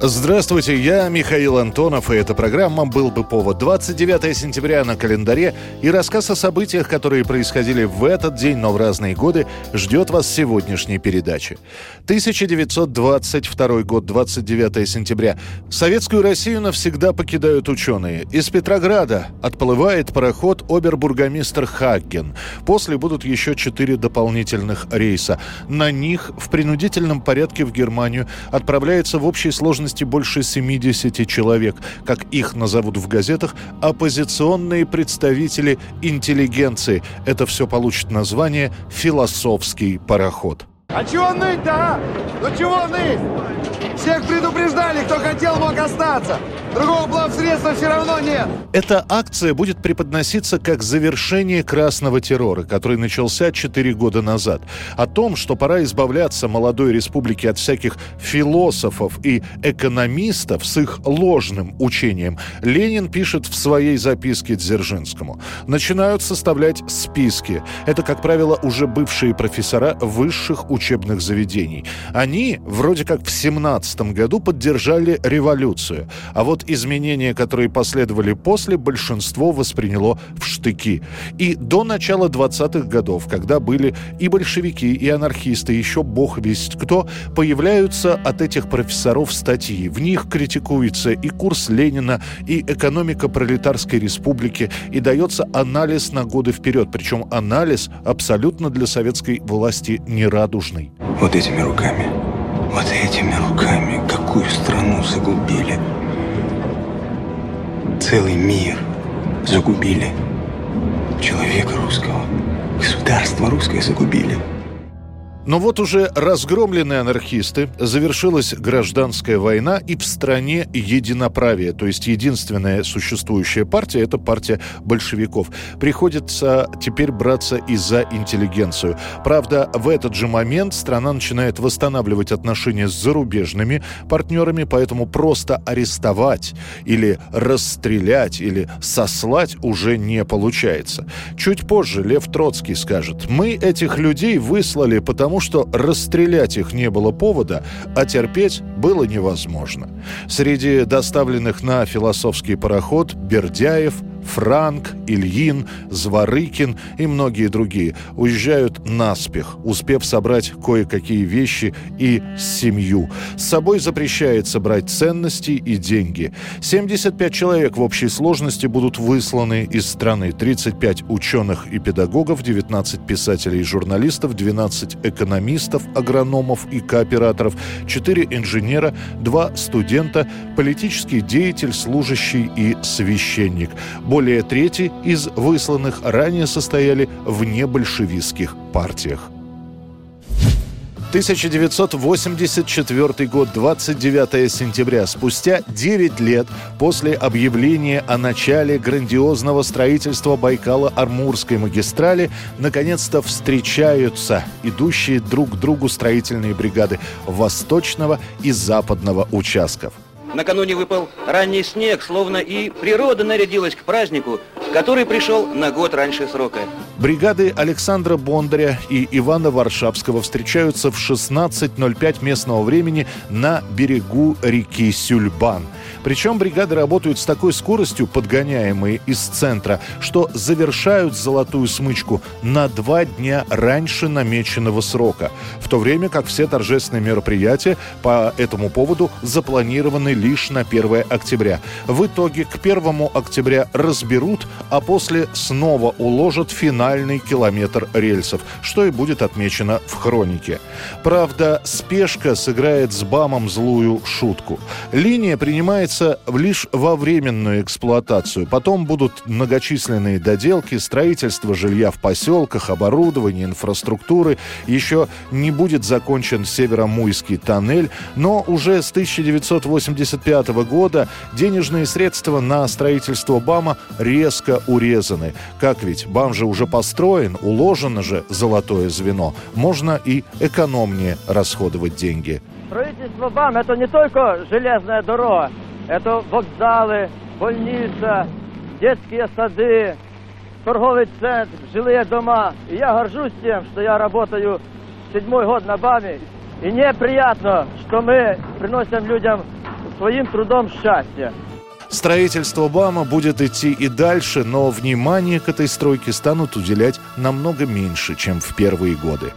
Здравствуйте, я Михаил Антонов, и эта программа «Был бы повод». 29 сентября на календаре и рассказ о событиях, которые происходили в этот день, но в разные годы, ждет вас сегодняшней передачи. 1922 год, 29 сентября. Советскую Россию навсегда покидают ученые. Из Петрограда отплывает пароход обербургомистр Хагген. После будут еще четыре дополнительных рейса. На них в принудительном порядке в Германию отправляется в общей сложности численности больше 70 человек, как их назовут в газетах, оппозиционные представители интеллигенции. Это все получит название «философский пароход». А чего ныть-то, а? Ну чего ныть? Всех предупреждали, кто хотел, мог остаться. Другого плавсредства все равно нет. Эта акция будет преподноситься как завершение красного террора, который начался 4 года назад. О том, что пора избавляться молодой республике от всяких философов и экономистов с их ложным учением, Ленин пишет в своей записке Дзержинскому. Начинают составлять списки. Это, как правило, уже бывшие профессора высших учебных заведений. Они, вроде как в 17 году, поддержали революцию. А вот изменения, которые последовали после, большинство восприняло в штыки. И до начала 20-х годов, когда были и большевики, и анархисты, еще бог весть кто, появляются от этих профессоров статьи. В них критикуется и курс Ленина, и экономика пролетарской республики, и дается анализ на годы вперед. Причем анализ абсолютно для советской власти нерадужный. Вот этими руками, вот этими руками какую страну загубили – целый мир загубили. Человека русского, государство русское загубили. Но вот уже разгромленные анархисты, завершилась гражданская война, и в стране единоправие, то есть единственная существующая партия – это партия большевиков. Приходится теперь браться и за интеллигенцию. Правда, в этот же момент страна начинает восстанавливать отношения с зарубежными партнерами, поэтому просто арестовать или расстрелять или сослать уже не получается. Чуть позже Лев Троцкий скажет, мы этих людей выслали потому, потому что расстрелять их не было повода, а терпеть было невозможно. Среди доставленных на философский пароход Бердяев, Франк, Ильин, Зворыкин и многие другие уезжают наспех, успев собрать кое-какие вещи и семью. С собой запрещается брать ценности и деньги. 75 человек в общей сложности будут высланы из страны. 35 ученых и педагогов, 19 писателей и журналистов, 12 экономистов, агрономов и кооператоров, 4 инженера, 2 студента, политический деятель, служащий и священник. Более трети из высланных ранее состояли в небольшевистских партиях. 1984 год, 29 сентября. Спустя 9 лет после объявления о начале грандиозного строительства Байкала-Амурской магистрали наконец-то встречаются идущие друг к другу строительные бригады восточного и западного участков – Накануне выпал ранний снег, словно и природа нарядилась к празднику, который пришел на год раньше срока. Бригады Александра Бондаря и Ивана Варшавского встречаются в 16.05 местного времени на берегу реки Сюльбан – причем бригады работают с такой скоростью, подгоняемые из центра, что завершают золотую смычку на два дня раньше намеченного срока, в то время как все торжественные мероприятия по этому поводу запланированы лишь на 1 октября. В итоге к 1 октября разберут, а после снова уложат финальный километр рельсов, что и будет отмечено в хронике. Правда, спешка сыграет с БАМом злую шутку. Линия принимает принимается лишь во временную эксплуатацию. Потом будут многочисленные доделки, строительство жилья в поселках, оборудование, инфраструктуры. Еще не будет закончен Северомуйский тоннель, но уже с 1985 года денежные средства на строительство БАМа резко урезаны. Как ведь, БАМ же уже построен, уложено же золотое звено. Можно и экономнее расходовать деньги. Строительство БАМ – это не только железная дорога, Это вокзалы, больница, детские сады, торговый центр, жилые дома. И я горжусь тем, что я работаю седьмой год на БАМе. И мне приятно, что мы приносим людям своим трудом счастье. Строительство БАМа будет идти и дальше, но внимание к этой стройке станут уделять намного меньше, чем в первые годы.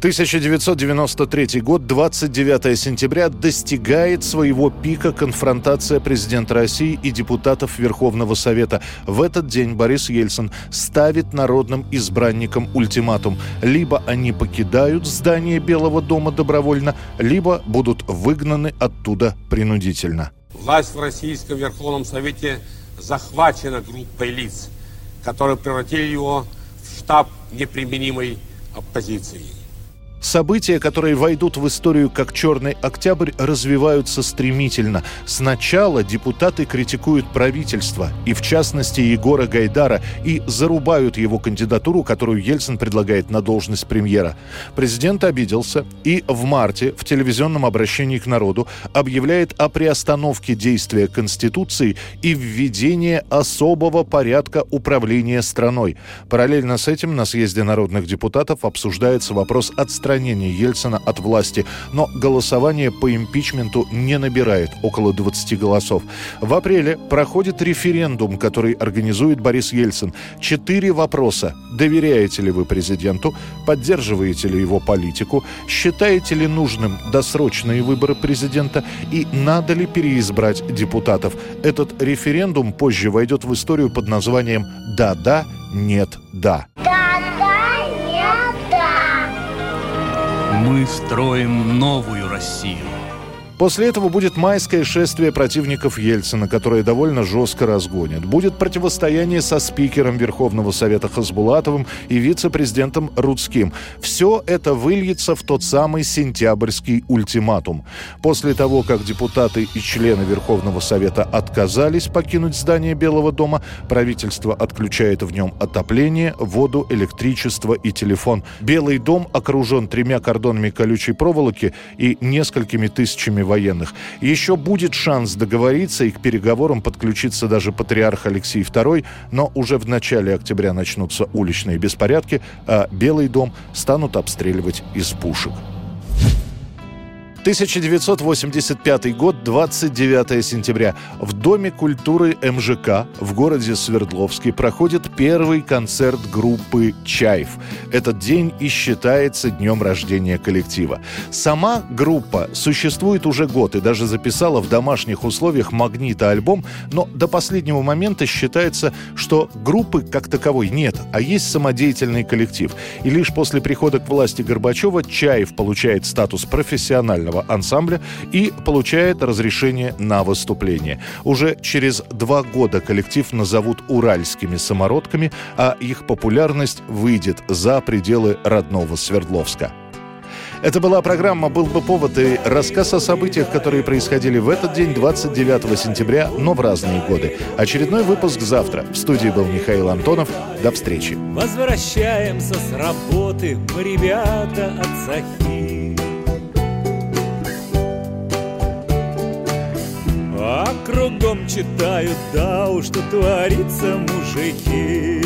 1993 год, 29 сентября, достигает своего пика конфронтация президента России и депутатов Верховного Совета. В этот день Борис Ельцин ставит народным избранникам ультиматум. Либо они покидают здание Белого дома добровольно, либо будут выгнаны оттуда принудительно. Власть в Российском Верховном Совете захвачена группой лиц, которые превратили его в штаб неприменимой оппозиции. События, которые войдут в историю как «Черный октябрь», развиваются стремительно. Сначала депутаты критикуют правительство, и в частности Егора Гайдара, и зарубают его кандидатуру, которую Ельцин предлагает на должность премьера. Президент обиделся и в марте в телевизионном обращении к народу объявляет о приостановке действия Конституции и введении особого порядка управления страной. Параллельно с этим на съезде народных депутатов обсуждается вопрос отстранения отстранения Ельцина от власти, но голосование по импичменту не набирает около 20 голосов. В апреле проходит референдум, который организует Борис Ельцин. Четыре вопроса. Доверяете ли вы президенту? Поддерживаете ли его политику? Считаете ли нужным досрочные выборы президента? И надо ли переизбрать депутатов? Этот референдум позже войдет в историю под названием «Да-да, нет, Мы строим новую Россию. После этого будет майское шествие противников Ельцина, которое довольно жестко разгонит. Будет противостояние со спикером Верховного Совета Хасбулатовым и вице-президентом Рудским. Все это выльется в тот самый сентябрьский ультиматум. После того, как депутаты и члены Верховного Совета отказались покинуть здание Белого дома, правительство отключает в нем отопление, воду, электричество и телефон. Белый дом окружен тремя кордонами колючей проволоки и несколькими тысячами военных. Еще будет шанс договориться и к переговорам подключиться даже патриарх Алексей II, но уже в начале октября начнутся уличные беспорядки, а Белый дом станут обстреливать из пушек. 1985 год, 29 сентября. В Доме культуры МЖК в городе Свердловске проходит первый концерт группы «Чайф». Этот день и считается днем рождения коллектива. Сама группа существует уже год и даже записала в домашних условиях магнита альбом, но до последнего момента считается, что группы как таковой нет, а есть самодеятельный коллектив. И лишь после прихода к власти Горбачева «Чаев» получает статус профессионального музыкального ансамбля и получает разрешение на выступление. Уже через два года коллектив назовут уральскими самородками, а их популярность выйдет за пределы родного Свердловска. Это была программа «Был бы повод» и рассказ о событиях, которые происходили в этот день, 29 сентября, но в разные годы. Очередной выпуск завтра. В студии был Михаил Антонов. До встречи. Возвращаемся с работы, мы ребята от Сахи. Кругом читают, да уж что творится, мужики.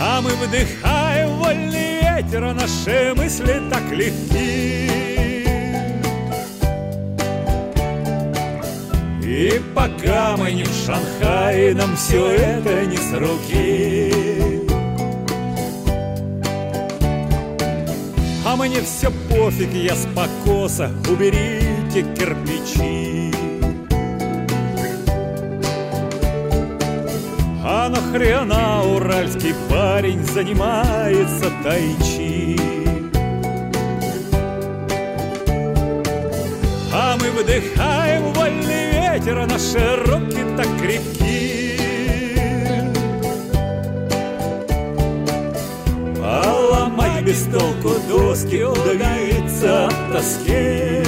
А мы вдыхаем вольный ветер, а наши мысли так легки. И пока мы не в Шанхае, нам все это не с руки А мне все пофиг, я с покоса, уберите кирпичи. А нахрена уральский парень занимается тайчи? А мы выдыхаем вольный ветер, а наши руки так крепки. Без толку доски удавиться от тоски.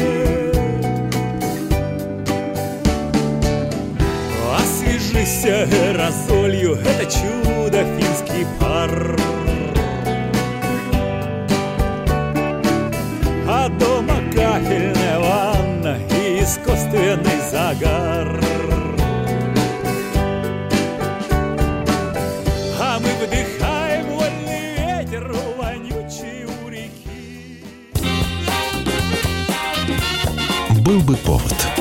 Освежись аэрозолью, это чудо финский пар. А дома кафельная ванна и искусственный загар. Был бы повод.